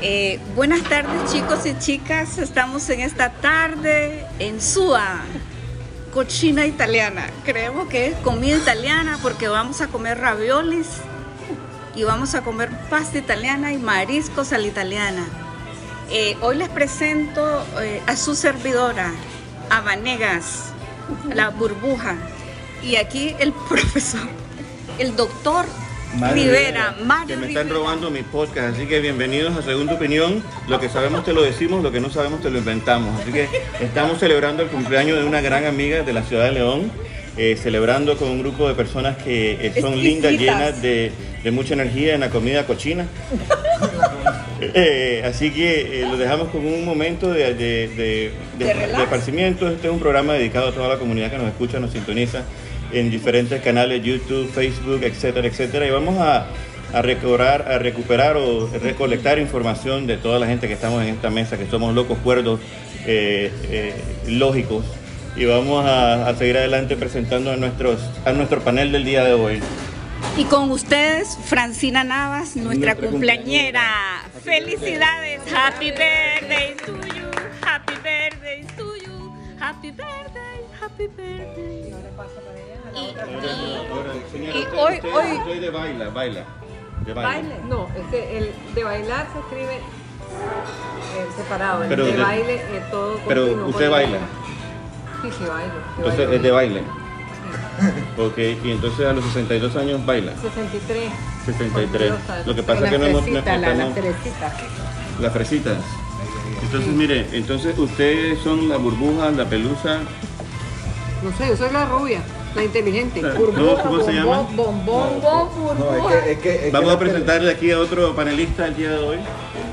Eh, buenas tardes chicos y chicas, estamos en esta tarde en Sua, cochina italiana. Creemos que es comida italiana porque vamos a comer raviolis y vamos a comer pasta italiana y mariscos a la italiana. Eh, hoy les presento eh, a su servidora, a Vanegas, la burbuja, y aquí el profesor, el doctor Rivera, Mario Que me están Rivera. robando mi podcast, así que bienvenidos a Segunda Opinión. Lo que sabemos te lo decimos, lo que no sabemos te lo inventamos. Así que estamos celebrando el cumpleaños de una gran amiga de la ciudad de León, eh, celebrando con un grupo de personas que eh, son lindas, llenas de, de mucha energía en la comida cochina. Eh, así que lo dejamos con un momento de, de, de, de esparcimiento. Este es un programa dedicado a toda la comunidad que nos escucha, nos sintoniza en diferentes canales, YouTube, Facebook, etcétera, etcétera. Y vamos a, a recobrar, a recuperar o recolectar información de toda la gente que estamos en esta mesa, que somos locos, cuerdos, eh, eh, lógicos. Y vamos a, a seguir adelante presentando a, nuestros, a nuestro panel del día de hoy. Y con ustedes, Francina Navas, nuestra, Nuestra cumpleañera. cumpleañera. Felicidades. Happy birthday to you. Happy birthday to you. Happy birthday. Happy birthday. Y, y- y hoy, hoy, Usted de baila, baila. De baila. baile. No, es que el de bailar se escribe eh, separado. El Pero de de- baile es todo Pero continuo, usted baila. Sí, sí, bailo. Entonces bailo. es de baile. Ok, y entonces a los 62 años baila. 63. 63. Lo que pasa es que no hemos... la, fresita. Las fresitas. Entonces, mire, entonces ustedes son la burbuja, la pelusa. No sé, yo soy la rubia, la inteligente. ¿Cómo- Burbuja, cómo se llama? bombón, bombón, bombón, No, burbuja. es que, es que, es que Vamos a presentarle aquí a otro panelista el día de hoy.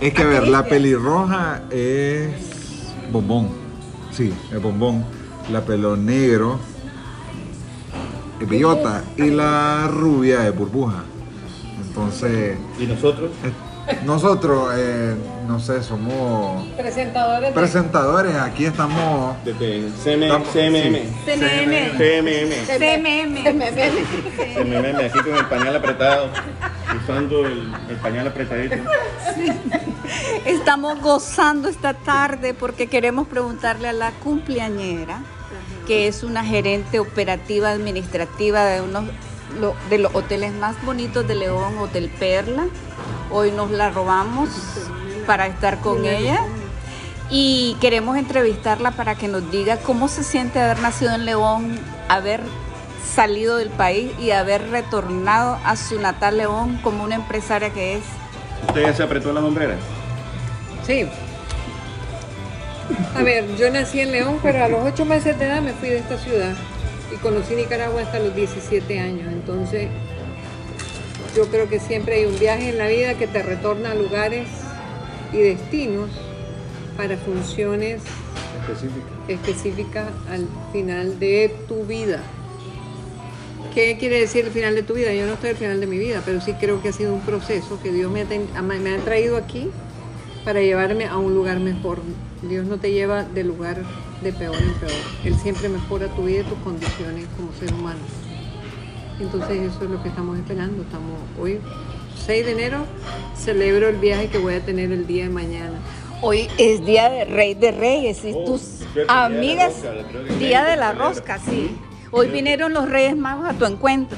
Es que, a ver, la pelirroja es bombón. Sí, es bombón. La pelo negro es bellota. Y la rubia es burbuja. Entonces, Y nosotros. Nosotros, eh, no sé, somos Presentadores de- presentadores. Aquí estamos. Desde CMM. sí. CMM. CMM. CMM. CMM, aquí con el pañal apretado. Usando el, el pañal apretadito. Estamos gozando esta tarde porque queremos preguntarle a la cumpleañera, que es una gerente operativa administrativa de uno lo- de los hoteles más bonitos de León, Hotel Perla. Hoy nos la robamos para estar con ella y queremos entrevistarla para que nos diga cómo se siente haber nacido en León, haber salido del país y haber retornado a su natal León como una empresaria que es. ¿Usted ya se apretó las hombreras? Sí. A ver, yo nací en León, pero a los ocho meses de edad me fui de esta ciudad y conocí Nicaragua hasta los 17 años. Entonces, yo creo que siempre hay un viaje en la vida que te retorna a lugares y destinos para funciones específicas al final de tu vida. ¿Qué quiere decir el final de tu vida? Yo no estoy al final de mi vida, pero sí creo que ha sido un proceso que Dios me ha, ten- me ha traído aquí para llevarme a un lugar mejor. Dios no te lleva de lugar de peor en peor. Él siempre mejora tu vida y tus condiciones como ser humano. Entonces eso es lo que estamos esperando. Estamos hoy, 6 de enero, celebro el viaje que voy a tener el día de mañana. Hoy es Día de Rey de Reyes y Oh, tus cierto, Día de la amigas, Rosca, Día de la. Rosca, sí. Hoy vinieron los Reyes Magos a tu encuentro.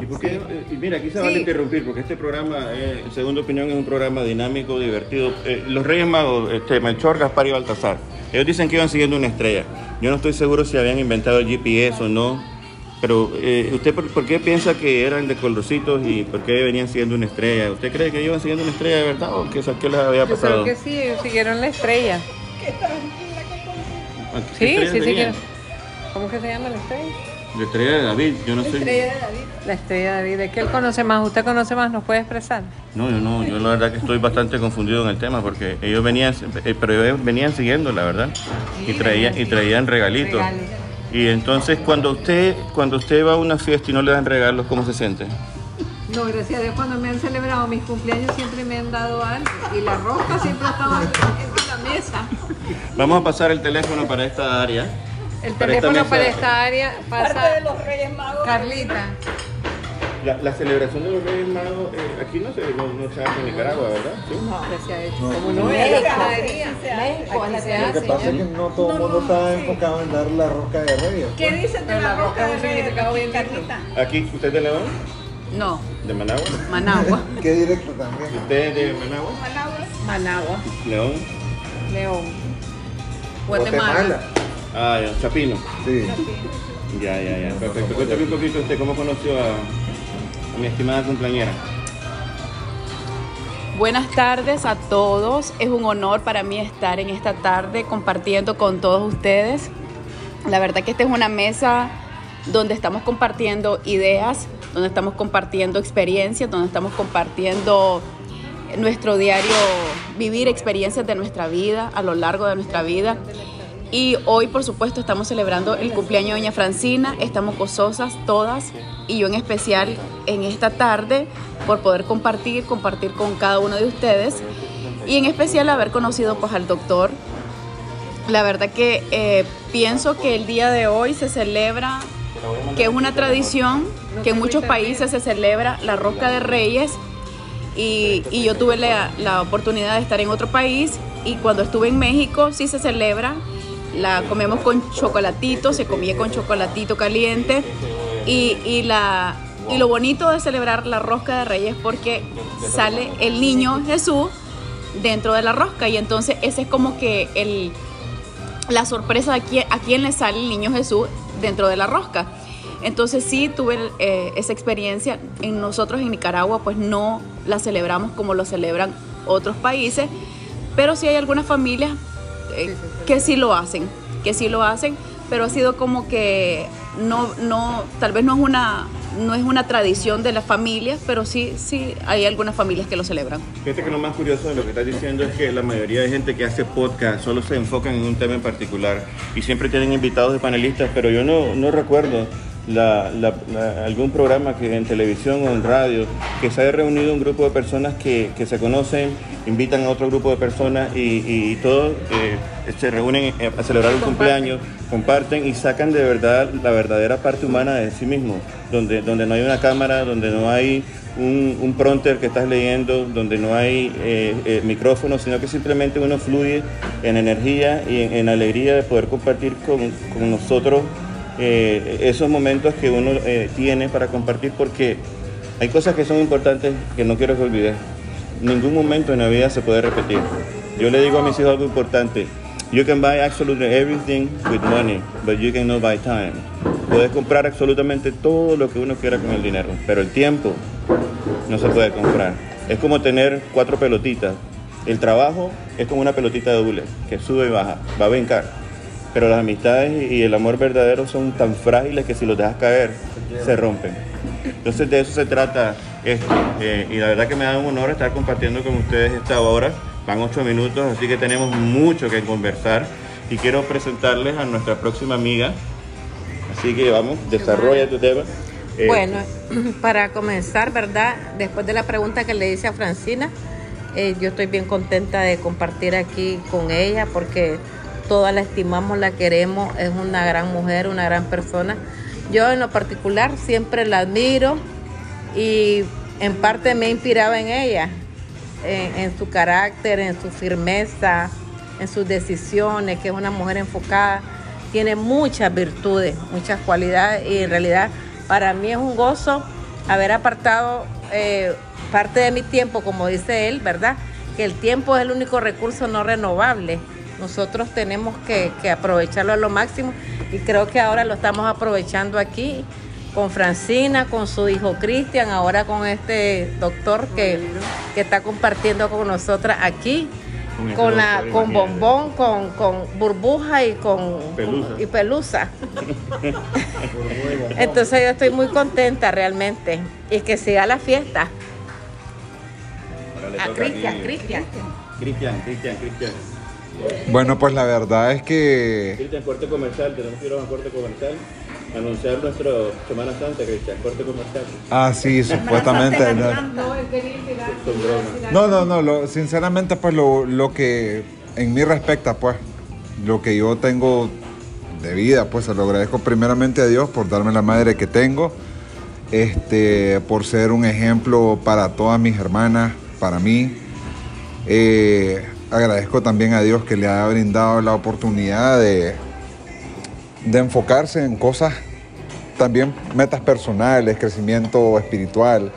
¿Y por qué? eh, Y mira, aquí se van Sí. a interrumpir porque este programa, eh, segunda opinión, es un programa dinámico, divertido. Eh, los Reyes Magos, este, Melchor, Gaspar y Baltasar, ellos dicen que iban siguiendo una estrella. Yo no estoy seguro si habían inventado el GPS o no, pero eh, ¿usted por, por qué piensa que eran de colorcitos y por qué venían siguiendo una estrella? ¿Usted cree que iban siguiendo una estrella de verdad o que qué les había Yo pasado? creo que sí, ellos siguieron la estrella. ¿Qué Sí, estrella sí, siguieron. ¿Cómo que se llama la estrella? La estrella de David, yo no sé. La estrella de David. Es que él conoce más. ¿Usted conoce más? ¿Nos puede expresar? No, yo no, yo la verdad que estoy bastante confundido en el tema porque ellos venían, eh, pero ellos venían siguiendo, la verdad, y traían, y traían regalitos. Y entonces cuando usted, cuando usted va a una fiesta y no le dan regalos, ¿cómo se siente? No, gracias a Dios, cuando me han celebrado mis cumpleaños siempre me han dado algo. Y la rosca siempre ha estado en la mesa. Vamos a pasar el teléfono para esta área. El Para esta teléfono para esta área pasa los Reyes Magos. Carlita. La, la celebración de los Reyes Magos, eh, aquí no se, no, no se hace en Nicaragua, ¿verdad? ¿Sí? Ya se ha hecho. No. Como no México, es la ganadería. México, se que Lo que hace. pasa es que no todo el mundo está enfocado en dar la rosca de reyes. ¿Qué pues. dices de la la roca roca de Reyes? Aquí, ¿usted es de León? No, ¿De Managua? Managua. Qué directo también. ¿Usted es de Managua? Managua, León. León, Guatemala. Ah, ya, Chapino. Sí. Ya, ya, ya. Perfecto. Cuéntame un poquito usted cómo conoció a mi estimada cumpleañera. Buenas tardes a todos. Es un honor para mí estar en esta tarde compartiendo con todos ustedes. La verdad que esta es una mesa donde estamos compartiendo ideas, donde estamos compartiendo experiencias, donde estamos compartiendo nuestro diario, vivir experiencias de nuestra vida, a lo largo de nuestra vida. Y hoy, por supuesto, estamos celebrando el cumpleaños de Doña Francina. Estamos gozosas todas y yo en especial en esta tarde por poder compartir, compartir con cada uno de ustedes y en especial haber conocido pues al doctor. La verdad que eh, pienso que el día de hoy se celebra, que es una tradición, que en muchos países se celebra la Rosca de Reyes y, y yo tuve la, la oportunidad de estar en otro país y cuando estuve en México sí se celebra, la comemos con chocolatito, se comía con chocolatito caliente y, y la, y lo bonito de celebrar la rosca de reyes es porque sale el niño Jesús dentro de la rosca y entonces ese es como que el, la sorpresa de quién, a quién le sale el niño Jesús dentro de la rosca. Entonces sí tuve eh, esa experiencia. En nosotros en Nicaragua pues no la celebramos como lo celebran otros países, pero sí hay algunas familias eh, que sí lo hacen, que sí lo hacen, pero ha sido como que no, no, tal vez no es una, no es una tradición de las familias, pero sí, sí hay algunas familias que lo celebran. Fíjate que lo más curioso de lo que estás diciendo es que la mayoría de gente que hace podcast solo se enfocan en un tema en particular y siempre tienen invitados de panelistas, pero yo no, no recuerdo la- la- la- algún programa que en televisión o en radio que se haya reunido un grupo de personas que, que se conocen, invitan a otro grupo de personas y, y todos eh, se reúnen a celebrar un cumpleaños, comparten y sacan de verdad la verdadera parte humana de sí mismos, donde, donde no hay una cámara, donde no hay un, un prompter que estás leyendo, donde no hay eh, eh, micrófono, sino que simplemente uno fluye en energía y en, en alegría de poder compartir con, con nosotros eh, esos momentos que uno eh, tiene para compartir, porque hay cosas que son importantes que no quiero que olvides. Ningún momento en la vida se puede repetir. Yo le digo a mis hijos algo importante. You can buy absolutely everything with money, but you cannot buy time. Puedes comprar absolutamente todo lo que uno quiera con el dinero, pero el tiempo no se puede comprar. Es como tener cuatro pelotitas. El trabajo es como una pelotita de hule que sube y baja, va a brincar. Pero las amistades y el amor verdadero son tan frágiles que si los dejas caer, se rompen. Entonces de eso se trata esto. Eh, y la verdad que me da un honor estar compartiendo con ustedes esta hora. Van ocho minutos, así que tenemos mucho que conversar. Y quiero presentarles a nuestra próxima amiga. Así que vamos, desarrolla tu tema. Eh, Bueno, para comenzar, ¿verdad? Después de la pregunta que le hice a Francina, eh, yo estoy bien contenta de compartir aquí con ella porque todas la estimamos, la queremos, es una gran mujer, una gran persona. Yo en lo particular siempre la admiro y en parte me inspiraba en ella, en, su carácter, en su firmeza, en sus decisiones, que es una mujer enfocada, tiene muchas virtudes, muchas cualidades y en realidad para mí es un gozo haber apartado eh, parte de mi tiempo, como dice él, ¿verdad? Que el tiempo es el único recurso no renovable. Nosotros tenemos que, que aprovecharlo a lo máximo y creo que ahora lo estamos aprovechando aquí con Francina, con su hijo Cristian, ahora con este doctor que, que está compartiendo con nosotras aquí, Con con, la, doctor, con imagínate. bombón, con, con burbuja y con Pelusa. y pelusa. Entonces yo estoy muy contenta realmente y que siga la fiesta. A Cristian, ti. Cristian. Cristian, Cristian, Cristian. Bueno, pues la verdad es que Cristian, corte comercial, tenemos que ir a un corte comercial. Anunciar nuestro Semana Santa, Cristian, corte comercial. Ah, sí, supuestamente. no. No, no, lo- sinceramente pues lo, lo que en mí respecta pues, lo que yo tengo de vida pues se lo agradezco primeramente a Dios por darme la madre que tengo este, por ser un ejemplo para todas mis hermanas, para mí. Eh, agradezco también a Dios que le ha brindado la oportunidad de, de enfocarse en cosas, también metas personales, crecimiento espiritual,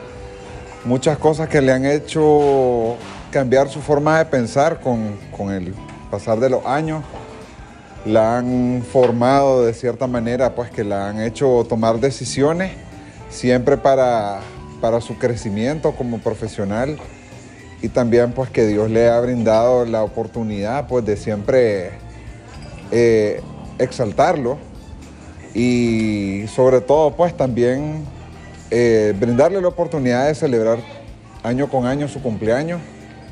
muchas cosas que le han hecho cambiar su forma de pensar con, con el pasar de los años. La han formado de cierta manera, pues que la han hecho tomar decisiones siempre para, para su crecimiento como profesional y también pues que Dios le ha brindado la oportunidad pues de siempre eh, exaltarlo y sobre todo pues también eh, brindarle la oportunidad de celebrar año con año su cumpleaños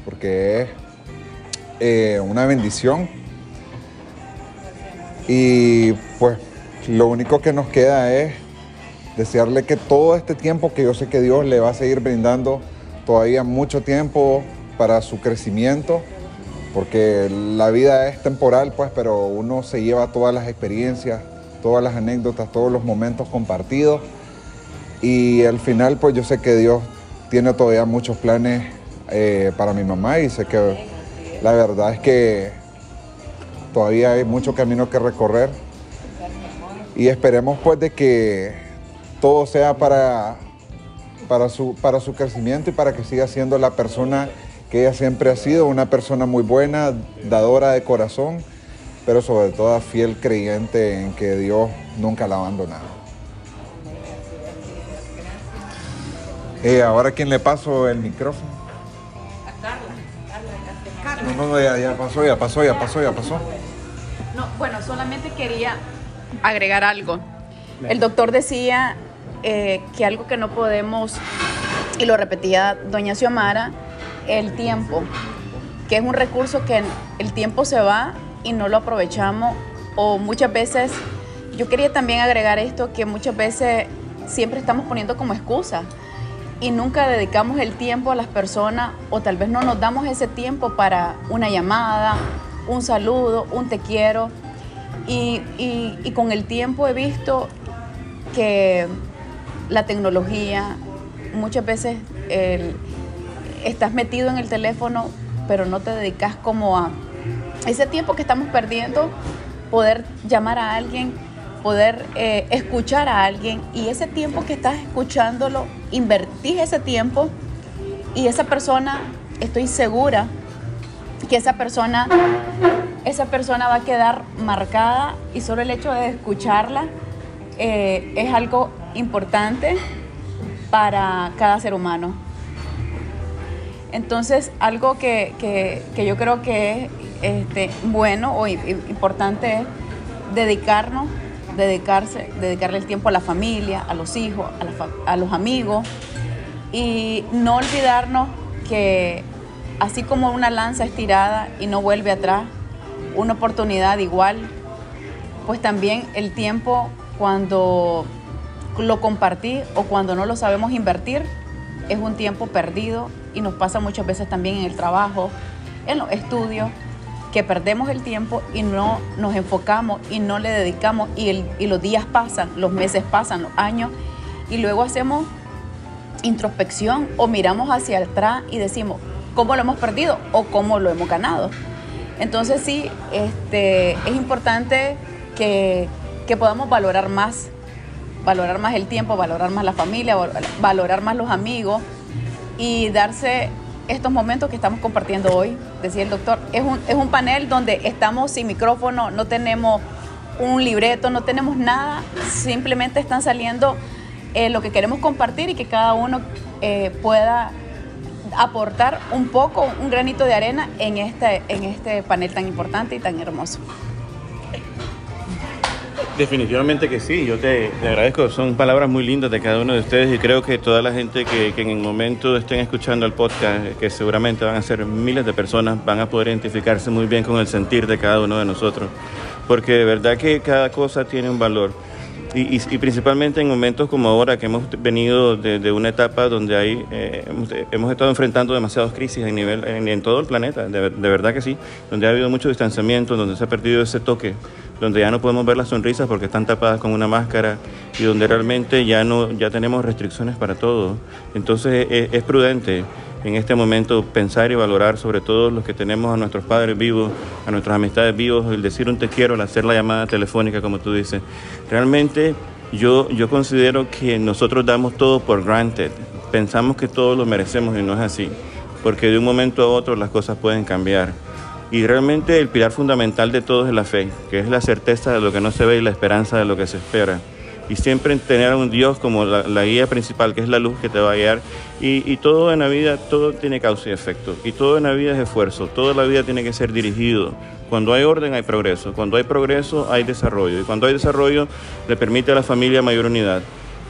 porque es eh, una bendición. Y pues lo único que nos queda es desearle que todo este tiempo que yo sé que Dios le va a seguir brindando todavía mucho tiempo para su crecimiento, porque la vida es temporal, pues, pero uno se lleva todas las experiencias, todas las anécdotas, todos los momentos compartidos. Y al final, pues yo sé que Dios tiene todavía muchos planes eh, para mi mamá y sé que la verdad es que todavía hay mucho camino que recorrer y esperemos pues de que todo sea para, para, su, para su crecimiento y para que siga siendo la persona que ella siempre ha sido, una persona muy buena, dadora de corazón, pero sobre todo fiel creyente en que Dios nunca la ha abandonado. Eh, ahora, ¿quién le paso el micrófono? No, no, ya, ya pasó, ya pasó, ya pasó, ya pasó. No, bueno, solamente quería agregar algo. El doctor decía eh, que algo que no podemos, y lo repetía doña Xiomara, el tiempo, que es un recurso que el tiempo se va y no lo aprovechamos, o muchas veces, yo quería también agregar esto, que muchas veces siempre estamos poniendo como excusa y nunca dedicamos el tiempo a las personas o tal vez no nos damos ese tiempo para una llamada, un saludo, un te quiero. Y, con el tiempo he visto que la tecnología, muchas veces estás metido en el teléfono, pero no te dedicas como a ese tiempo que estamos perdiendo, poder llamar a alguien, poder eh, escuchar a alguien y ese tiempo que estás escuchándolo, invertís ese tiempo y esa persona, estoy segura que esa persona, esa persona va a quedar marcada y solo el hecho de escucharla eh, es algo importante para cada ser humano. Entonces, algo que, yo creo que es este, bueno o importante es dedicarnos dedicarse, dedicarle el tiempo a la familia, a los hijos, a, los amigos y no olvidarnos que así como una lanza estirada y no vuelve atrás, una oportunidad igual, pues también el tiempo cuando lo compartí o cuando no lo sabemos invertir es un tiempo perdido y nos pasa muchas veces también en el trabajo, en los estudios que perdemos el tiempo y no nos enfocamos y no le dedicamos y, los días pasan, los meses pasan, los años y luego hacemos introspección o miramos hacia atrás y decimos cómo lo hemos perdido o cómo lo hemos ganado. Entonces sí, este, es importante que, que podamos valorar más, valorar más el tiempo, valorar más la familia, valorar más los amigos y darse estos momentos que estamos compartiendo hoy, decía el doctor. Es un, es un panel donde estamos sin micrófono, no tenemos un libreto, no tenemos nada, simplemente están saliendo eh, lo que queremos compartir y que cada uno eh, pueda aportar un poco, un granito de arena en este, en este panel tan importante y tan hermoso. Definitivamente que sí, yo te, agradezco, son palabras muy lindas de cada uno de ustedes y creo que toda la gente que, en el momento estén escuchando el podcast, que seguramente van a ser miles de personas, van a poder identificarse muy bien con el sentir de cada uno de nosotros, porque de verdad que cada cosa tiene un valor. Y, principalmente en momentos como ahora que hemos venido de, una etapa donde hay, eh, hemos, estado enfrentando demasiadas crisis en, nivel, en, todo el planeta, de, verdad que sí, donde ha habido mucho distanciamiento, donde se ha perdido ese toque donde ya no podemos ver las sonrisas porque están tapadas con una máscara y donde realmente ya no ya tenemos restricciones para todo. Entonces es, es prudente en este momento pensar y valorar sobre todo los que tenemos a nuestros padres vivos, a nuestras amistades vivos, el decir un te quiero, el hacer la llamada telefónica como tú dices. Realmente yo, yo considero que nosotros damos todo por granted, pensamos que todo lo merecemos y no es así, porque de un momento a otro las cosas pueden cambiar. Y realmente el pilar fundamental de todo es la fe, que es la certeza de lo que no se ve y la esperanza de lo que se espera. Y siempre tener a un Dios como la, la guía principal, que es la luz que te va a guiar. Y, y todo en la vida, todo tiene causa y efecto. Y todo en la vida es esfuerzo. Toda la vida tiene que ser dirigido. Cuando hay orden hay progreso. Cuando hay progreso hay desarrollo. Y cuando hay desarrollo le permite a la familia mayor unidad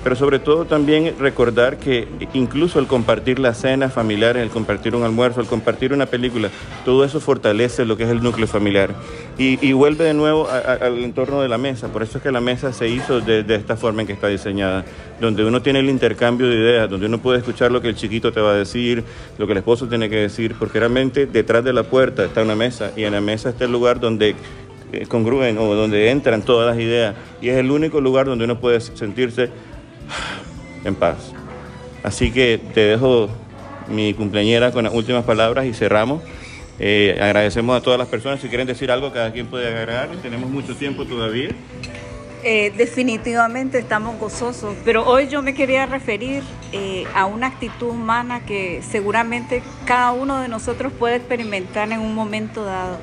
pero sobre todo también recordar que incluso el compartir la cena familiar, el compartir un almuerzo, el compartir una película, todo eso fortalece lo que es el núcleo familiar y, vuelve de nuevo al entorno de la mesa. Por eso es que la mesa se hizo de, de, esta forma en que está diseñada, donde uno tiene el intercambio de ideas, donde uno puede escuchar lo que el chiquito te va a decir, lo que el esposo tiene que decir, porque realmente detrás de la puerta está una mesa y en la mesa está el lugar donde eh, congruen o donde entran todas las ideas y es el único lugar donde uno puede sentirse en paz. Así que te dejo mi cumpleañera con las últimas palabras y cerramos. Eh, agradecemos a todas las personas. Si quieren decir algo, cada quien puede agregar. Tenemos mucho tiempo todavía. Eh, definitivamente estamos gozosos, pero hoy yo me quería referir eh, a una actitud humana que seguramente cada uno de nosotros puede experimentar en un momento dado.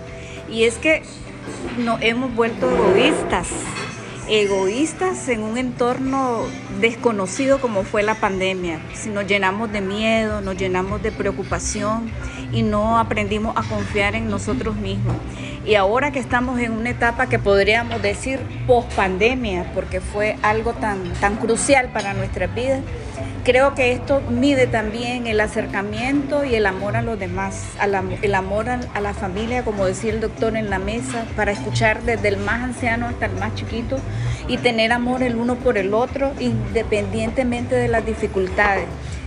Y es que nos hemos vuelto egoístas egoístas en un entorno desconocido como fue la pandemia. Si nos llenamos de miedo, nos llenamos de preocupación y no aprendimos a confiar en nosotros mismos. Y ahora que estamos en una etapa que podríamos decir post pandemia, porque fue algo tan, tan crucial para nuestras vidas, creo que esto mide también el acercamiento y el amor a los demás, el amor a, la familia, como decía el doctor en la mesa, para escuchar desde el más anciano hasta el más chiquito y tener amor el uno por el otro, independientemente de las dificultades.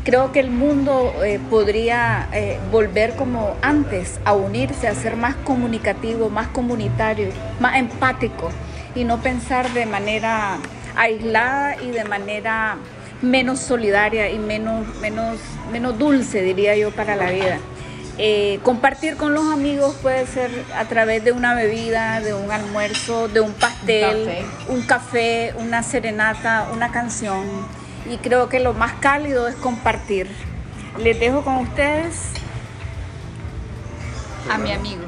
Creo que el mundo eh, podría eh, volver como antes, a unirse, a ser más comunicativo, más comunitario, más empático y no pensar de manera aislada y de manera menos solidaria y menos, menos, menos dulce, diría yo, para la vida. Eh, compartir con los amigos puede ser a través de una bebida, de un almuerzo, de un pastel, un café, un café una serenata, una canción. Y creo que lo más cálido es compartir. Les dejo con ustedes a mi amigo.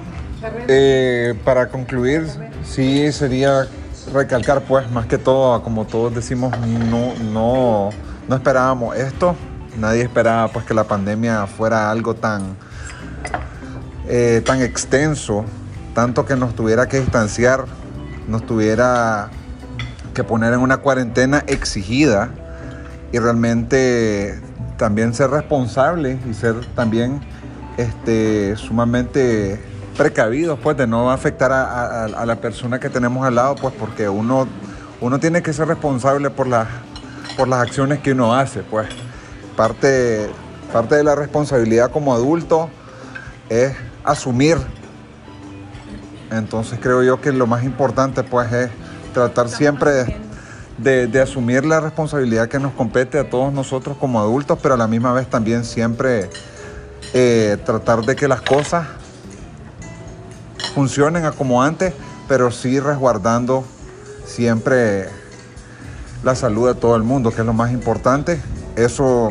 Eh, para concluir, sí sería recalcar pues más que todo, como todos decimos, no, no, no esperábamos esto. Nadie esperaba pues que la pandemia fuera algo tan, eh, tan extenso, tanto que nos tuviera que distanciar, nos tuviera que poner en una cuarentena exigida y realmente también ser responsable y ser también este, sumamente precavidos pues de no afectar a, la persona que tenemos al lado pues porque uno, uno tiene que ser responsable por, la, por las acciones que uno hace pues. Parte, parte de la responsabilidad como adulto es asumir. Entonces creo yo que lo más importante pues es tratar siempre de, de, asumir la responsabilidad que nos compete a todos nosotros como adultos, pero a la misma vez también siempre eh, tratar de que las cosas funcionen a como antes, pero sí resguardando siempre la salud de todo el mundo, que es lo más importante. Eso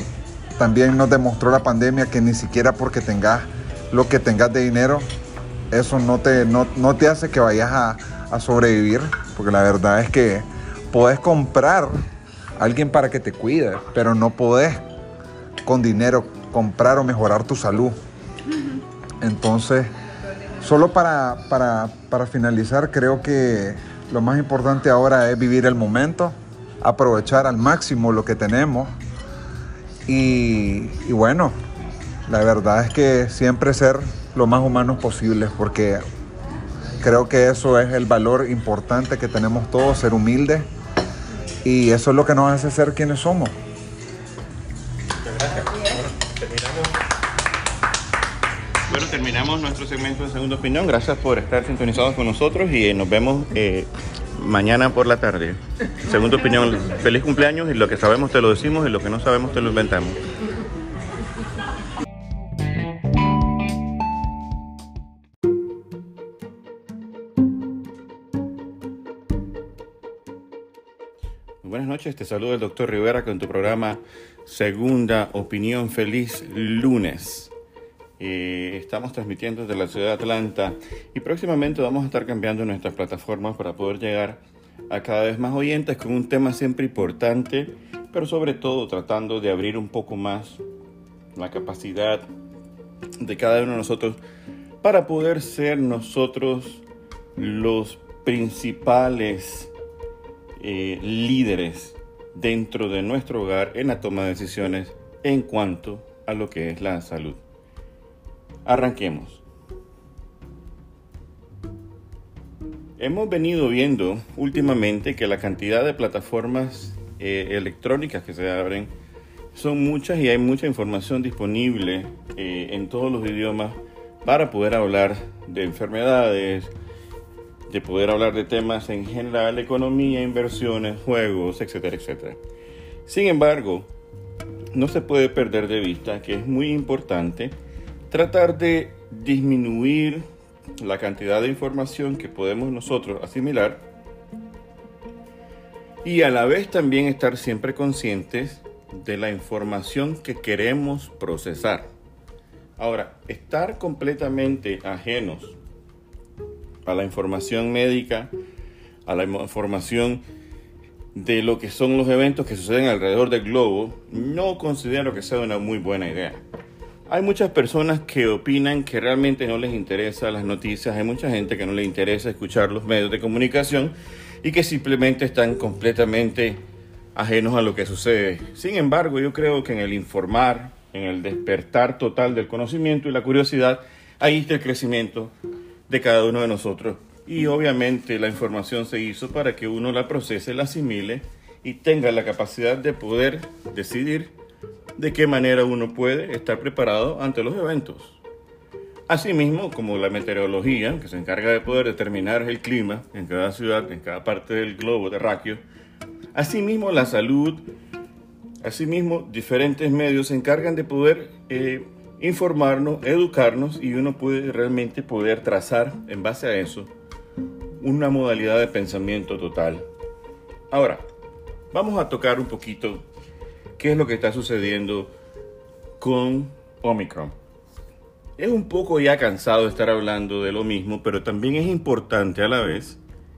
también nos demostró la pandemia que ni siquiera porque tengas lo que tengas de dinero, eso no te, no, no te hace que vayas a sobrevivir, porque la verdad es que podés comprar a alguien para que te cuide, pero no podés con dinero comprar o mejorar tu salud. Entonces, solo para, para, para, finalizar, creo que lo más importante ahora es vivir el momento, aprovechar al máximo lo que tenemos y, y bueno, la verdad es que siempre ser lo más humanos posibles porque creo que eso es el valor importante que tenemos todos, ser humildes y eso es lo que nos hace ser quienes somos. Muchas gracias. Bueno, terminamos. Nuestro segmento de Segunda Opinión. Gracias por estar sintonizados con nosotros y eh, nos vemos eh, mañana por la tarde. Segunda Opinión, feliz cumpleaños y lo que sabemos te lo decimos y lo que no sabemos te lo inventamos. Te saluda el doctor Rivera con tu programa Segunda Opinión Feliz Lunes. Eh, estamos transmitiendo desde la ciudad de Atlanta y próximamente vamos a estar cambiando nuestras plataformas para poder llegar a cada vez más oyentes con un tema siempre importante, pero sobre todo tratando de abrir un poco más la capacidad de cada uno de nosotros para poder ser nosotros los principales eh, líderes dentro de nuestro hogar en la toma de decisiones en cuanto a lo que es la salud. Arranquemos. Hemos venido viendo últimamente que la cantidad de plataformas eh, electrónicas que se abren son muchas y hay mucha información disponible eh, en todos los idiomas para poder hablar de enfermedades, de poder hablar de temas en general, economía, inversiones, juegos, etcétera, etcétera. Sin embargo, no se puede perder de vista que es muy importante tratar de disminuir la cantidad de información que podemos nosotros asimilar y a la vez también estar siempre conscientes de la información que queremos procesar. Ahora, estar completamente ajenos a la información médica, a la información de lo que son los eventos que suceden alrededor del globo, no considero que sea una muy buena idea. Hay muchas personas que opinan que realmente no les interesa las noticias, hay mucha gente que no le interesa escuchar los medios de comunicación y que simplemente están completamente ajenos a lo que sucede. Sin embargo, yo creo que en el informar, en el despertar total del conocimiento y la curiosidad, ahí está el crecimiento de cada uno de nosotros. Y obviamente la información se hizo para que uno la procese, la asimile y tenga la capacidad de poder decidir de qué manera uno puede estar preparado ante los eventos. Asimismo, como la meteorología, que se encarga de poder determinar el clima en cada ciudad, en cada parte del globo terráqueo, asimismo la salud, asimismo diferentes medios se encargan de poder eh, informarnos, educarnos y uno puede realmente poder trazar en base a eso una modalidad de pensamiento total. Ahora, vamos a tocar un poquito qué es lo que está sucediendo con Omicron. Es un poco ya cansado estar hablando de lo mismo, pero también es importante a la vez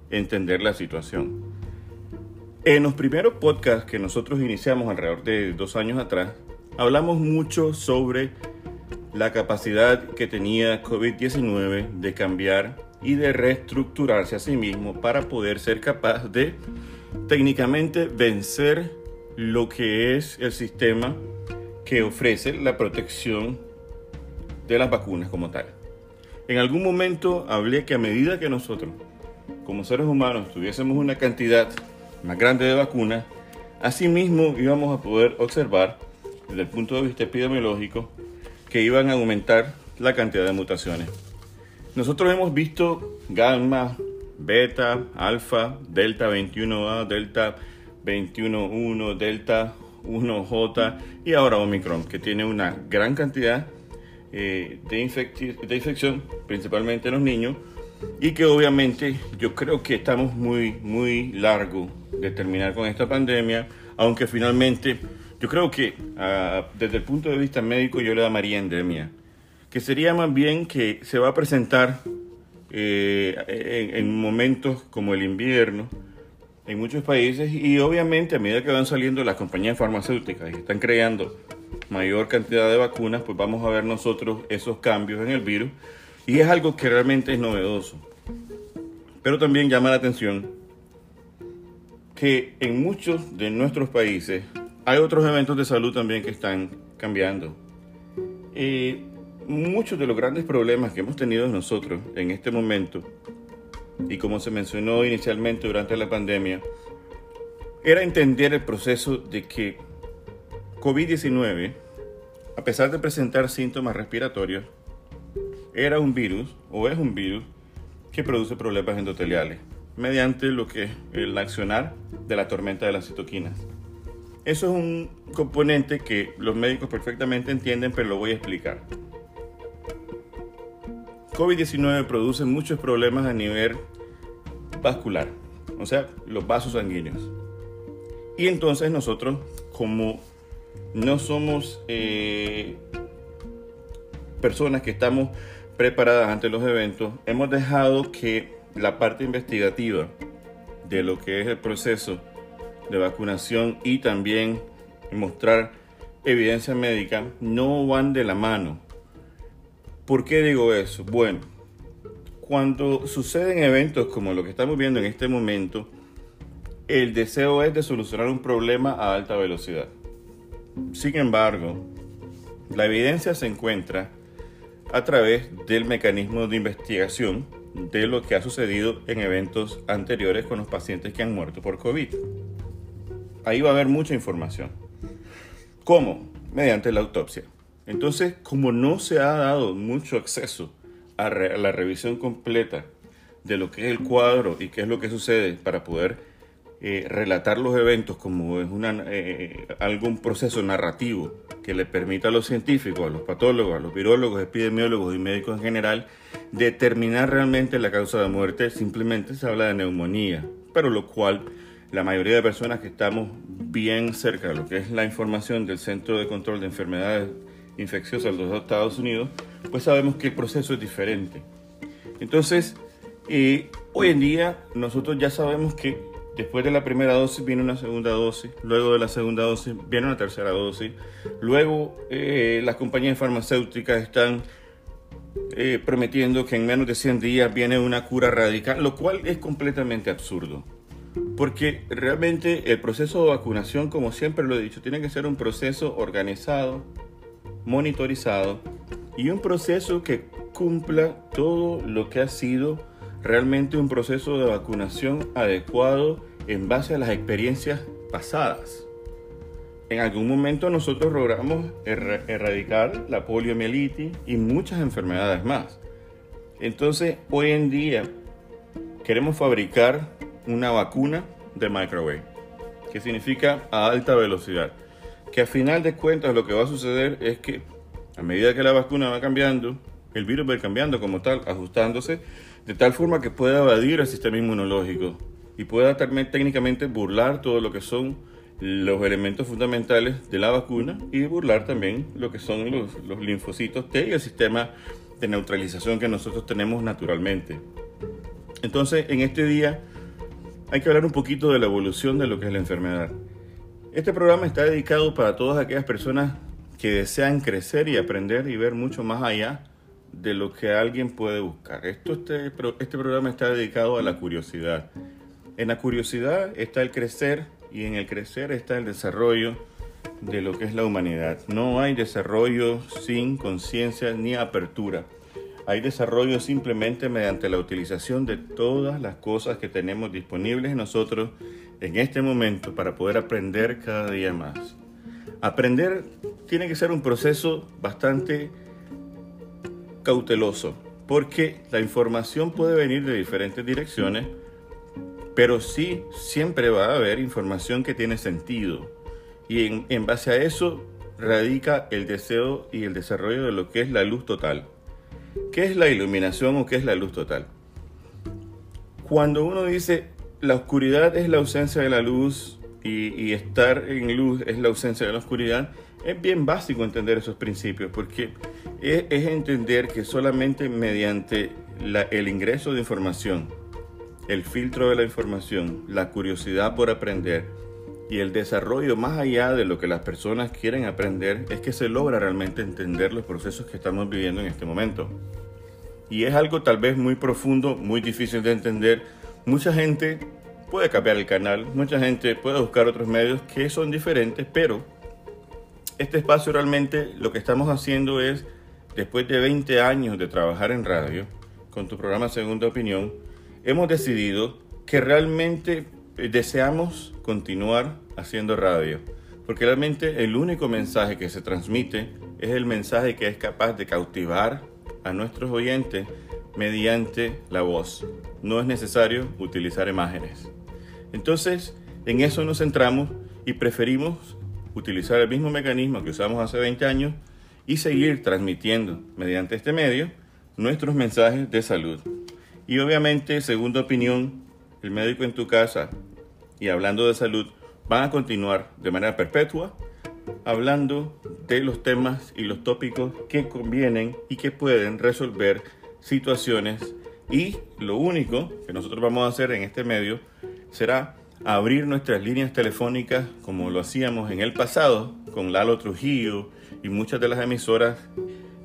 entender la situación. En los primeros podcasts que nosotros iniciamos alrededor de dos años atrás, hablamos mucho sobre la capacidad que tenía COVID-19 de cambiar y de reestructurarse a sí mismo para poder ser capaz de técnicamente vencer lo que es el sistema que ofrece la protección de las vacunas como tal. En algún momento hablé que a medida que nosotros, como seres humanos, tuviésemos una cantidad más grande de vacunas, asimismo íbamos a poder observar, desde el punto de vista epidemiológico, que iban a aumentar la cantidad de mutaciones. Nosotros hemos visto gamma, beta, alfa, delta 21A, delta 21.1, delta 1J y ahora Omicron, que tiene una gran cantidad eh, de, de infección, principalmente en los niños, y que obviamente yo creo que estamos muy, muy largo de terminar con esta pandemia, aunque finalmente yo creo que ah, desde el punto de vista médico yo le llamaría endemia, que sería más bien que se va a presentar eh, en, en momentos como el invierno, en muchos países y obviamente a medida que van saliendo las compañías farmacéuticas y están creando mayor cantidad de vacunas, pues vamos a ver nosotros esos cambios en el virus y es algo que realmente es novedoso. Pero también llama la atención que en muchos de nuestros países hay otros eventos de salud también que están cambiando. Y muchos de los grandes problemas que hemos tenido nosotros en este momento y como se mencionó inicialmente durante la pandemia, era entender el proceso de que COVID-19, a pesar de presentar síntomas respiratorios, era un virus o es un virus que produce problemas endoteliales mediante lo que es el accionar de la tormenta de las citoquinas. Eso es un componente que los médicos perfectamente entienden, pero lo voy a explicar. COVID-19 produce muchos problemas a nivel vascular, o sea, los vasos sanguíneos. Y entonces nosotros, como no somos eh, personas que estamos preparadas ante los eventos, hemos dejado que la parte investigativa de lo que es el proceso de vacunación y también mostrar evidencia médica no van de la mano. ¿Por qué digo eso? Bueno, cuando suceden eventos como lo que estamos viendo en este momento, el deseo es de solucionar un problema a alta velocidad. Sin embargo, la evidencia se encuentra a través del mecanismo de investigación de lo que ha sucedido en eventos anteriores con los pacientes que han muerto por COVID. Ahí va a haber mucha información. ¿Cómo? Mediante la autopsia. Entonces, como no se ha dado mucho acceso a, la revisión completa de lo que es el cuadro y qué es lo que sucede para poder eh, relatar los eventos como es una, eh, algún proceso narrativo que le permita a los científicos, a los patólogos, a los virólogos, epidemiólogos y médicos en general determinar realmente la causa de muerte, simplemente se habla de neumonía, pero lo cual la mayoría de personas que estamos bien cerca de lo que es la información del Centro de Control de Enfermedades Infecciosas de los Estados Unidos, pues sabemos que el proceso es diferente. Entonces, eh, hoy en día nosotros ya sabemos que Después de la primera dosis viene una segunda dosis, luego de la segunda dosis viene una tercera dosis, luego eh, las compañías farmacéuticas están eh, prometiendo que en menos de 100 días viene una cura radical, lo cual es completamente absurdo. Porque realmente el proceso de vacunación, como siempre lo he dicho, tiene que ser un proceso organizado, monitorizado y un proceso que cumpla todo lo que ha sido realmente un proceso de vacunación adecuado en base a las experiencias pasadas. En algún momento nosotros logramos erradicar la poliomielitis y muchas enfermedades más. Entonces, hoy en día queremos fabricar una vacuna de microwave, que significa a alta velocidad. Que a final de cuentas lo que va a suceder es que a medida que la vacuna va cambiando, el virus va cambiando como tal, ajustándose de tal forma que pueda evadir el sistema inmunológico y pueda también técnicamente burlar todo lo que son los elementos fundamentales de la vacuna y burlar también lo que son los, los linfocitos T y el sistema de neutralización que nosotros tenemos naturalmente. Entonces, en este día hay que hablar un poquito de la evolución de lo que es la enfermedad. Este programa está dedicado para todas aquellas personas que desean crecer y aprender y ver mucho más allá de lo que alguien puede buscar. Esto, este, este programa está dedicado a la curiosidad. En la curiosidad está el crecer y en el crecer está el desarrollo de lo que es la humanidad. No hay desarrollo sin conciencia ni apertura. Hay desarrollo simplemente mediante la utilización de todas las cosas que tenemos disponibles en nosotros en este momento para poder aprender cada día más. Aprender tiene que ser un proceso bastante cauteloso, porque la información puede venir de diferentes direcciones, pero sí siempre va a haber información que tiene sentido. Y en, en base a eso radica el deseo y el desarrollo de lo que es la luz total. ¿Qué es la iluminación o qué es la luz total? Cuando uno dice la oscuridad es la ausencia de la luz y, estar en luz es la ausencia de la oscuridad, es bien básico entender esos principios, porque es, entender que solamente mediante el ingreso de información, el filtro de la información, la curiosidad por aprender y el desarrollo más allá de lo que las personas quieren aprender, es que se logra realmente entender los procesos que estamos viviendo en este momento. Y es algo tal vez muy profundo, muy difícil de entender. Mucha gente puede cambiar el canal, mucha gente puede buscar otros medios que son diferentes, pero este espacio realmente lo que estamos haciendo es, después de 20 años de trabajar en radio, con tu programa Segunda Opinión, hemos decidido que realmente deseamos continuar haciendo radio, porque realmente el único mensaje que se transmite es el mensaje que es capaz de cautivar a nuestros oyentes mediante la voz. No es necesario utilizar imágenes. Entonces, en eso nos centramos y preferimos utilizar el mismo mecanismo que usamos hace 20 años y seguir transmitiendo mediante este medio nuestros mensajes de salud. Y obviamente, segunda opinión, el médico en tu casa y hablando de salud van a continuar de manera perpetua hablando de los temas y los tópicos que convienen y que pueden resolver situaciones y lo único que nosotros vamos a hacer en este medio será abrir nuestras líneas telefónicas como lo hacíamos en el pasado con Lalo Trujillo y muchas de las emisoras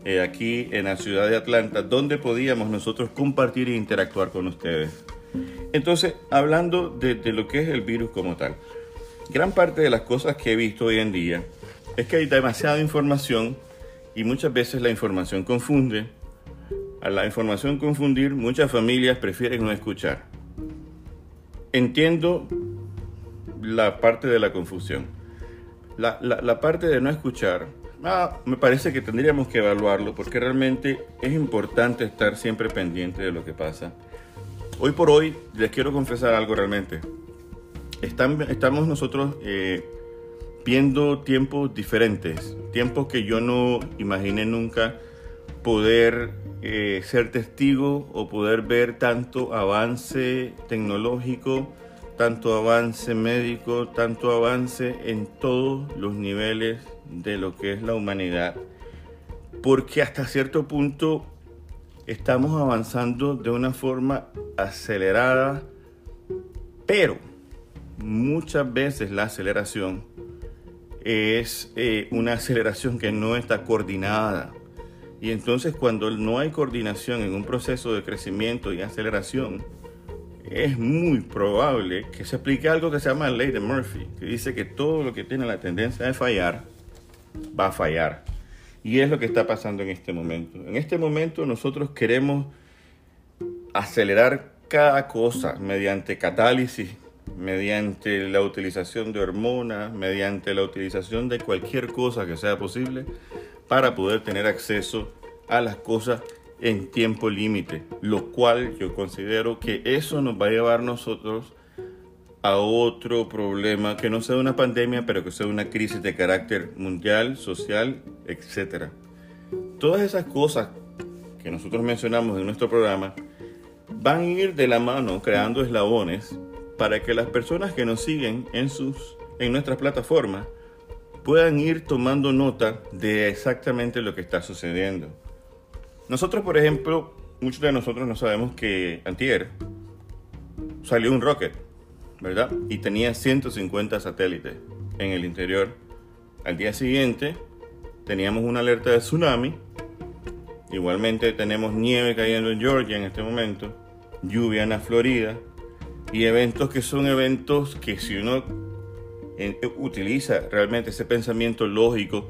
eh, aquí en la ciudad de Atlanta donde podíamos nosotros compartir e interactuar con ustedes. Entonces, hablando de, lo que es el virus como tal, gran parte de las cosas que he visto hoy en día es que hay demasiada información y muchas veces la información confunde. A la información confundir, muchas familias prefieren no escuchar. Entiendo la parte de la confusión. La, la, parte de no escuchar, ah, me parece que tendríamos que evaluarlo porque realmente es importante estar siempre pendiente de lo que pasa. Hoy por hoy les quiero confesar algo realmente. estamos nosotros eh, viendo tiempos diferentes, tiempos que yo no imaginé nunca poder eh, ser testigo o poder ver tanto avance tecnológico, tanto avance médico, tanto avance en todos los niveles de lo que es la humanidad. Porque hasta cierto punto estamos avanzando de una forma acelerada, pero muchas veces la aceleración es eh, una aceleración que no está coordinada. Y entonces cuando no hay coordinación en un proceso de crecimiento y aceleración, es muy probable que se aplique algo que se llama ley de Murphy, que dice que todo lo que tiene la tendencia de fallar, va a fallar. Y es lo que está pasando en este momento. En este momento nosotros queremos acelerar cada cosa mediante catálisis, mediante la utilización de hormonas, mediante la utilización de cualquier cosa que sea posible para poder tener acceso a las cosas en tiempo límite, lo cual yo considero que eso nos va a llevar nosotros a otro problema que no sea una pandemia, pero que sea una crisis de carácter mundial, social, etc. Todas esas cosas que nosotros mencionamos en nuestro programa van a ir de la mano creando eslabones para que las personas que nos siguen en, sus, en nuestras plataformas puedan ir tomando nota de exactamente lo que está sucediendo. Nosotros, por ejemplo, muchos de nosotros no sabemos que antier salió un rocket, Y tenía 150 satélites en el interior. Al día siguiente teníamos una alerta de tsunami. Igualmente tenemos nieve cayendo en Georgia en este momento, lluvia en la Florida, y eventos que son eventos que si uno eh, utiliza realmente ese pensamiento lógico,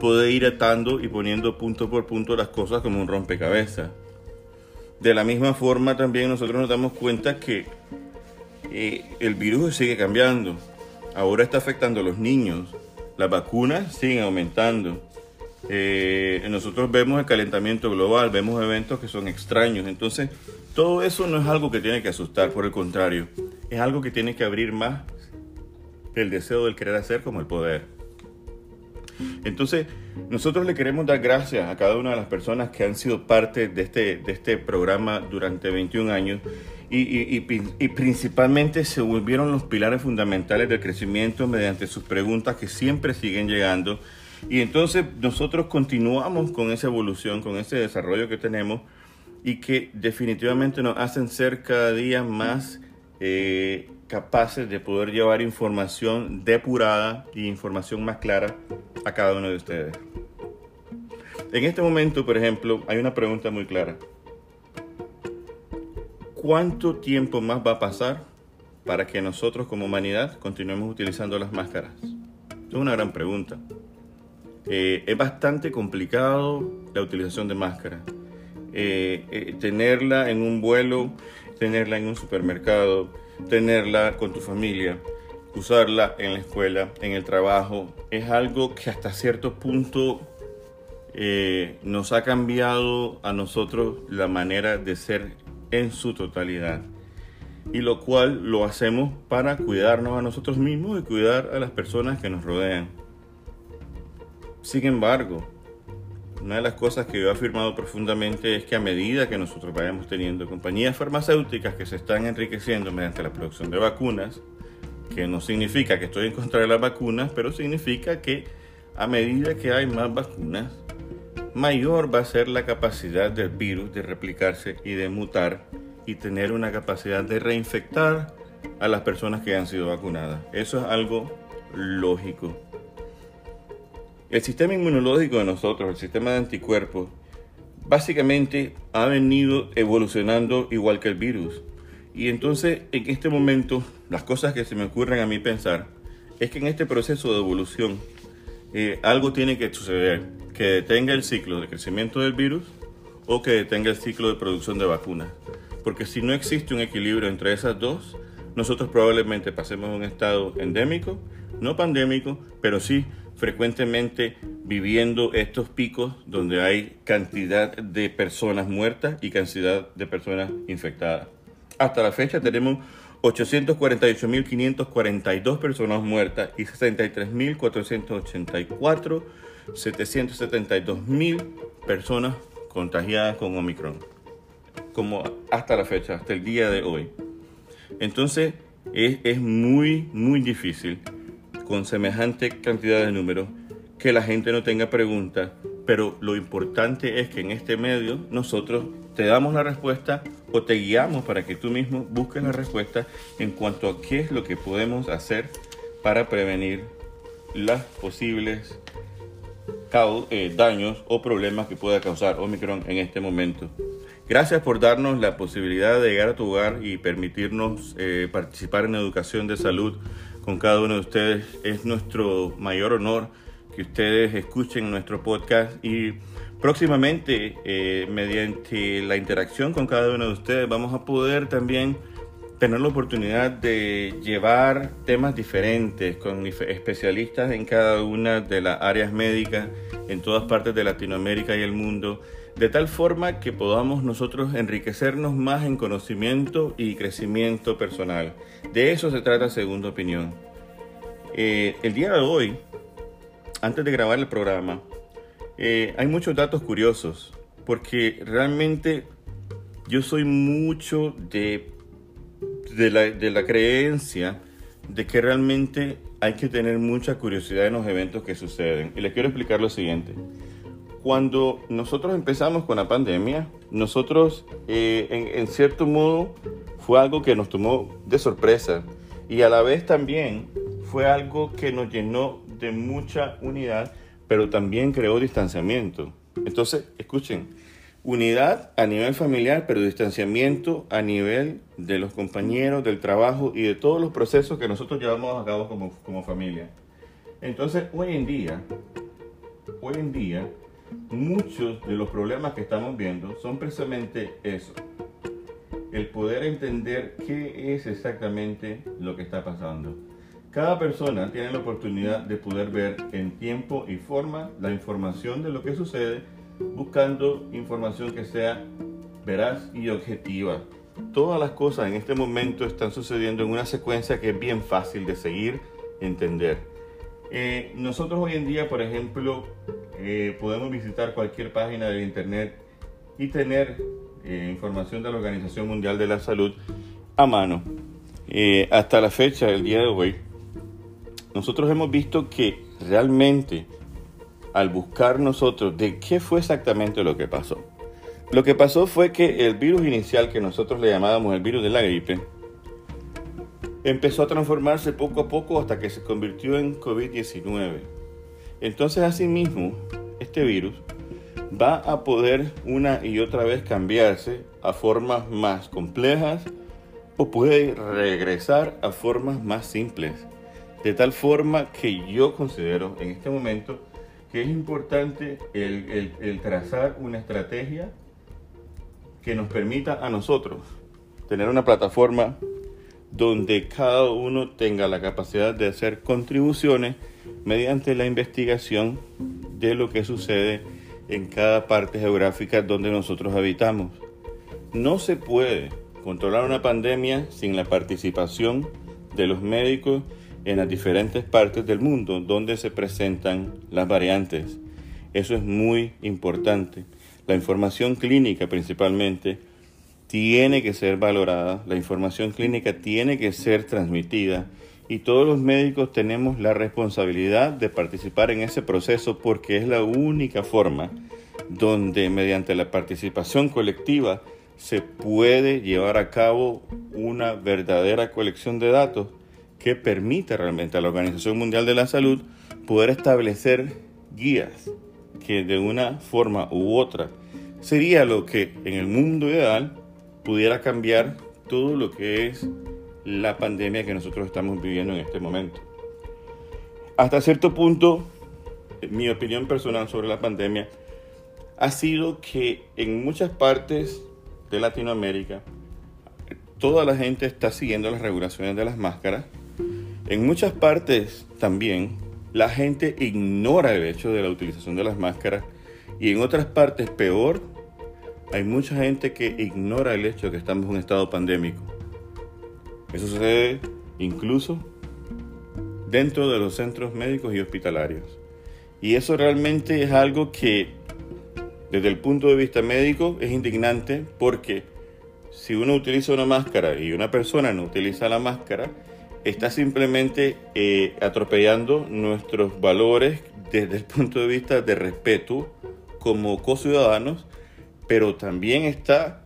puede ir atando y poniendo punto por punto las cosas como un rompecabezas. De la misma forma también nosotros nos damos cuenta que el virus sigue cambiando. Ahora está afectando a los niños. Las vacunas siguen aumentando. Eh, nosotros vemos el calentamiento global, vemos eventos que son extraños. Entonces, todo eso no es algo que tiene que asustar, por el contrario, es algo que tiene que abrir más el deseo del querer hacer como el poder. Entonces, nosotros le queremos dar gracias a cada una de las personas que han sido parte de este, de este programa durante 21 años y, y, principalmente se volvieron los pilares fundamentales del crecimiento mediante sus preguntas que siempre siguen llegando y entonces nosotros continuamos con esa evolución, con ese desarrollo que tenemos y que definitivamente nos hacen ser cada día más eh, capaces de poder llevar información depurada y información más clara a cada uno de ustedes. En este momento, por ejemplo, hay una pregunta muy clara. ¿Cuánto tiempo más va a pasar para que nosotros como humanidad continuemos utilizando las máscaras? Es una gran pregunta. Eh, es bastante complicado la utilización de máscara. Eh, eh, tenerla en un vuelo, tenerla en un supermercado, tenerla con tu familia, usarla en la escuela, en el trabajo, es algo que hasta cierto punto nos ha cambiado a nosotros la manera de ser en su totalidad. Y lo cual lo hacemos para cuidarnos a nosotros mismos y cuidar a las personas que nos rodean. Sin embargo, una de las cosas que yo he afirmado profundamente es que a medida que nosotros vayamos teniendo compañías farmacéuticas que se están enriqueciendo mediante la producción de vacunas, que no significa que estoy en contra de las vacunas, pero significa que a medida que hay más vacunas, mayor va a ser la capacidad del virus de replicarse y de mutar y tener una capacidad de reinfectar a las personas que han sido vacunadas. Eso es algo lógico. El sistema inmunológico de nosotros, el sistema de anticuerpos, básicamente ha venido evolucionando igual que el virus. Y entonces, en este momento, las cosas que se me ocurren a mí pensar es que en este proceso de evolución eh, algo tiene que suceder que detenga el ciclo de crecimiento del virus o que detenga el ciclo de producción de vacunas. Porque si no existe un equilibrio entre esas dos, nosotros probablemente pasemos a un estado endémico, no pandémico, pero sí frecuentemente viviendo estos picos donde hay cantidad de personas muertas y cantidad de personas infectadas. Hasta la fecha tenemos 848.542 personas muertas y 63.484, 772.000 personas contagiadas con Omicron. Como hasta la fecha, hasta el día de hoy. Entonces es, es muy, muy difícil con semejante cantidad de números que la gente no tenga preguntas, pero lo importante es que en este medio nosotros te damos la respuesta o te guiamos para que tú mismo busques la respuesta en cuanto a qué es lo que podemos hacer para prevenir las posibles eh, daños o problemas que pueda causar Omicron en este momento. Gracias por darnos la posibilidad de llegar a tu hogar y permitirnos eh, participar en educación de salud con cada uno de ustedes. Es nuestro mayor honor que ustedes escuchen nuestro podcast y próximamente, eh, mediante la interacción con cada uno de ustedes, vamos a poder también tener la oportunidad de llevar temas diferentes con especialistas en cada una de las áreas médicas en todas partes de Latinoamérica y el mundo, de tal forma que podamos nosotros enriquecernos más en conocimiento y crecimiento personal. De eso se trata Segunda Opinión. Eh, el día de hoy, antes de grabar el programa, eh, hay muchos datos curiosos, porque realmente yo soy mucho de, de, la, de la creencia de que realmente hay que tener mucha curiosidad en los eventos que suceden. Y les quiero explicar lo siguiente. Cuando nosotros empezamos con la pandemia, nosotros eh, en, en, cierto modo fue algo que nos tomó de sorpresa y a la vez también fue algo que nos llenó de mucha unidad, pero también creó distanciamiento. Entonces, escuchen, unidad a nivel familiar, pero distanciamiento a nivel de los compañeros, del trabajo y de todos los procesos que nosotros llevamos a cabo como, como familia. Entonces, hoy en día, hoy en día, muchos de los problemas que estamos viendo son precisamente eso. El poder entender qué es exactamente lo que está pasando. Cada persona tiene la oportunidad de poder ver en tiempo y forma la información de lo que sucede buscando información que sea veraz y objetiva. Todas las cosas en este momento están sucediendo en una secuencia que es bien fácil de seguir entender. Eh, nosotros hoy en día, por ejemplo, eh, podemos visitar cualquier página de internet y tener eh, información de la Organización Mundial de la Salud a mano. hasta la fecha, el día de hoy, nosotros hemos visto que realmente al buscar nosotros de qué fue exactamente lo que pasó. Lo que pasó fue que el virus inicial que nosotros le llamábamos el virus de la gripe empezó a transformarse poco a poco hasta que se convirtió en COVID-19. Entonces asimismo, este virus va a poder una y otra vez cambiarse a formas más complejas o puede regresar a formas más simples. De tal forma que yo considero en este momento que es importante el, trazar una estrategia que nos permita a nosotros tener una plataforma donde cada uno tenga la capacidad de hacer contribuciones mediante la investigación de lo que sucede en cada parte geográfica donde nosotros habitamos. No se puede controlar una pandemia sin la participación de los médicos en las diferentes partes del mundo donde se presentan las variantes. Eso es muy importante. La información clínica principalmente tiene que ser valorada, la información clínica tiene que ser transmitida y todos los médicos tenemos la responsabilidad de participar en ese proceso porque es la única forma donde mediante la participación colectiva se puede llevar a cabo una verdadera colección de datos que permita realmente a la Organización Mundial de la Salud poder establecer guías que de una forma u otra sería lo que en el mundo ideal pudiera cambiar todo lo que es la pandemia que nosotros estamos viviendo en este momento. Hasta cierto punto, mi opinión personal sobre la pandemia ha sido que en muchas partes de Latinoamérica toda la gente está siguiendo las regulaciones de las máscaras. En muchas partes también la gente ignora el hecho de la utilización de las máscaras y en otras partes peor, hay mucha gente que ignora el hecho de que estamos en un estado pandémico. Eso sucede incluso dentro de los centros médicos y hospitalarios. Y eso realmente es algo que desde el punto de vista médico es indignante porque si uno utiliza una máscara y una persona no utiliza la máscara, está simplemente eh, atropellando nuestros valores desde el punto de vista de respeto como co-ciudadanos, pero también está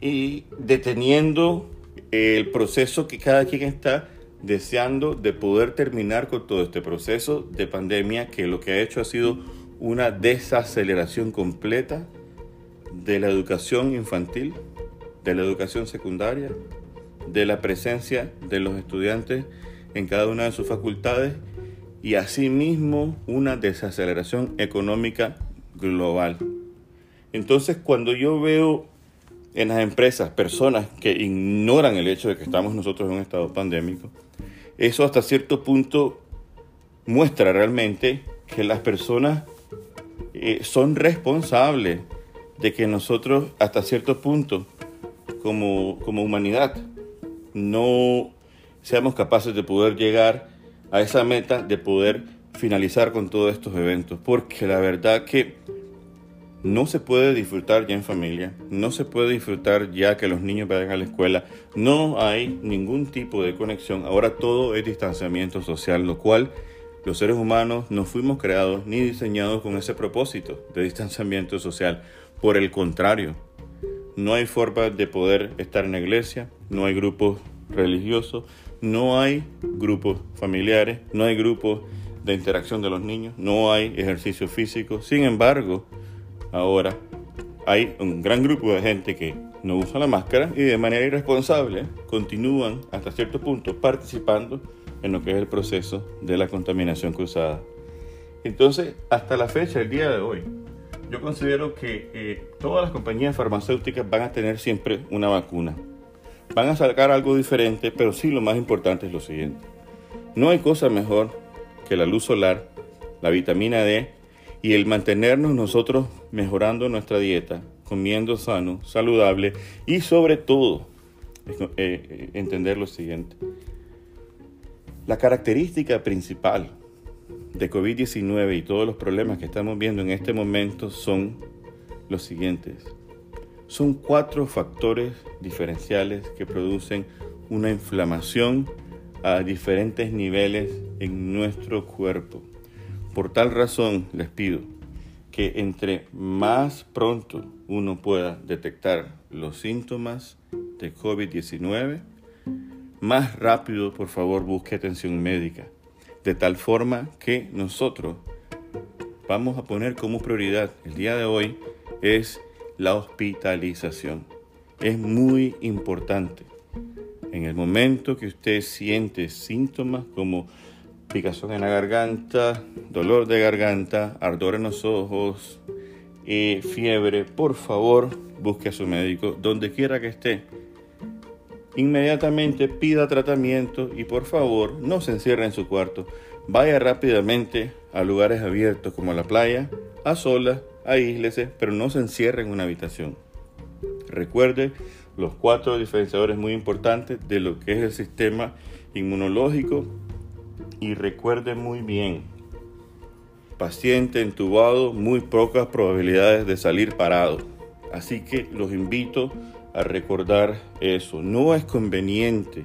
y deteniendo el proceso que cada quien está deseando de poder terminar con todo este proceso de pandemia que lo que ha hecho ha sido una desaceleración completa de la educación infantil, de la educación secundaria, de la presencia de los estudiantes en cada una de sus facultades y asimismo una desaceleración económica global. Entonces cuando yo veo en las empresas personas que ignoran el hecho de que estamos nosotros en un estado pandémico, eso hasta cierto punto muestra realmente que las personas eh, son responsables de que nosotros hasta cierto punto como, como humanidad no seamos capaces de poder llegar a esa meta de poder finalizar con todos estos eventos porque la verdad que no se puede disfrutar ya en familia, no se puede disfrutar ya que los niños vayan a la escuela, no hay ningún tipo de conexión, ahora todo es distanciamiento social, lo cual los seres humanos no fuimos creados ni diseñados con ese propósito de distanciamiento social, por el contrario, no hay forma de poder estar en la iglesia, no hay grupos religiosos, no hay grupos familiares, no hay grupos de interacción de los niños, no hay ejercicio físico, sin embargo, Ahora hay un gran grupo de gente que no usa la máscara y de manera irresponsable continúan hasta cierto punto participando en lo que es el proceso de la contaminación cruzada. Entonces, hasta la fecha, el día de hoy, yo considero que eh, todas las compañías farmacéuticas van a tener siempre una vacuna. Van a sacar algo diferente, pero sí lo más importante es lo siguiente. No hay cosa mejor que la luz solar, la vitamina D y el mantenernos nosotros mejorando nuestra dieta, comiendo sano, saludable y sobre todo eh, eh, entender lo siguiente. La característica principal de COVID-19 y todos los problemas que estamos viendo en este momento son los siguientes. Son cuatro factores diferenciales que producen una inflamación a diferentes niveles en nuestro cuerpo. Por tal razón les pido que entre más pronto uno pueda detectar los síntomas de COVID-19, más rápido por favor busque atención médica, de tal forma que nosotros vamos a poner como prioridad el día de hoy es la hospitalización. Es muy importante. En el momento que usted siente síntomas como picazón en la garganta, dolor de garganta, ardor en los ojos, y fiebre, por favor busque a su médico donde quiera que esté. Inmediatamente pida tratamiento y por favor no se encierre en su cuarto. Vaya rápidamente a lugares abiertos como la playa, a solas, aíslese, pero no se encierre en una habitación. Recuerde los cuatro diferenciadores muy importantes de lo que es el sistema inmunológico y recuerde muy bien, paciente entubado, muy pocas probabilidades de salir parado. Así que los invito a recordar eso. No es conveniente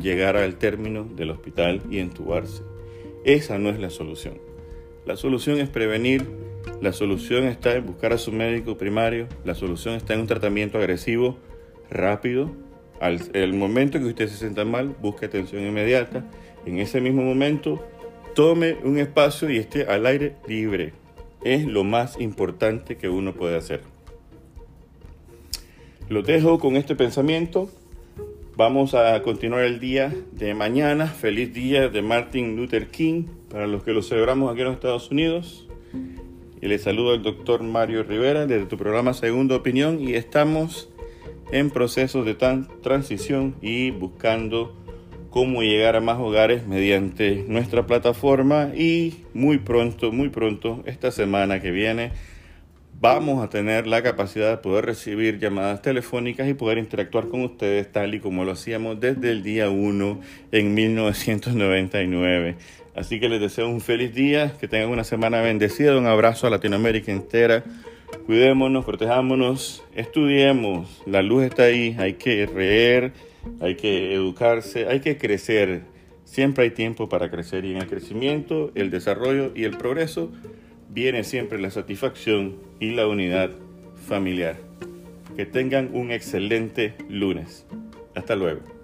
llegar al término del hospital y entubarse. Esa no es la solución. La solución es prevenir, la solución está en buscar a su médico primario, la solución está en un tratamiento agresivo, rápido. Al el momento que usted se sienta mal, busque atención inmediata. En ese mismo momento, tome un espacio y esté al aire libre. Es lo más importante que uno puede hacer. Lo dejo con este pensamiento. Vamos a continuar el día de mañana. Feliz día de Martin Luther King para los que lo celebramos aquí en los Estados Unidos. Y les saludo al doctor Mario Rivera desde tu programa Segunda Opinión y estamos en proceso de transición y buscando cómo llegar a más hogares mediante nuestra plataforma y muy pronto, muy pronto, esta semana que viene, vamos a tener la capacidad de poder recibir llamadas telefónicas y poder interactuar con ustedes tal y como lo hacíamos desde el día 1 en 1999. Así que les deseo un feliz día, que tengan una semana bendecida, un abrazo a Latinoamérica entera. Cuidémonos, protejámonos, estudiemos, la luz está ahí, hay que leer, hay que educarse, hay que crecer. Siempre hay tiempo para crecer y en el crecimiento, el desarrollo y el progreso viene siempre la satisfacción y la unidad familiar. Que tengan un excelente lunes. Hasta luego.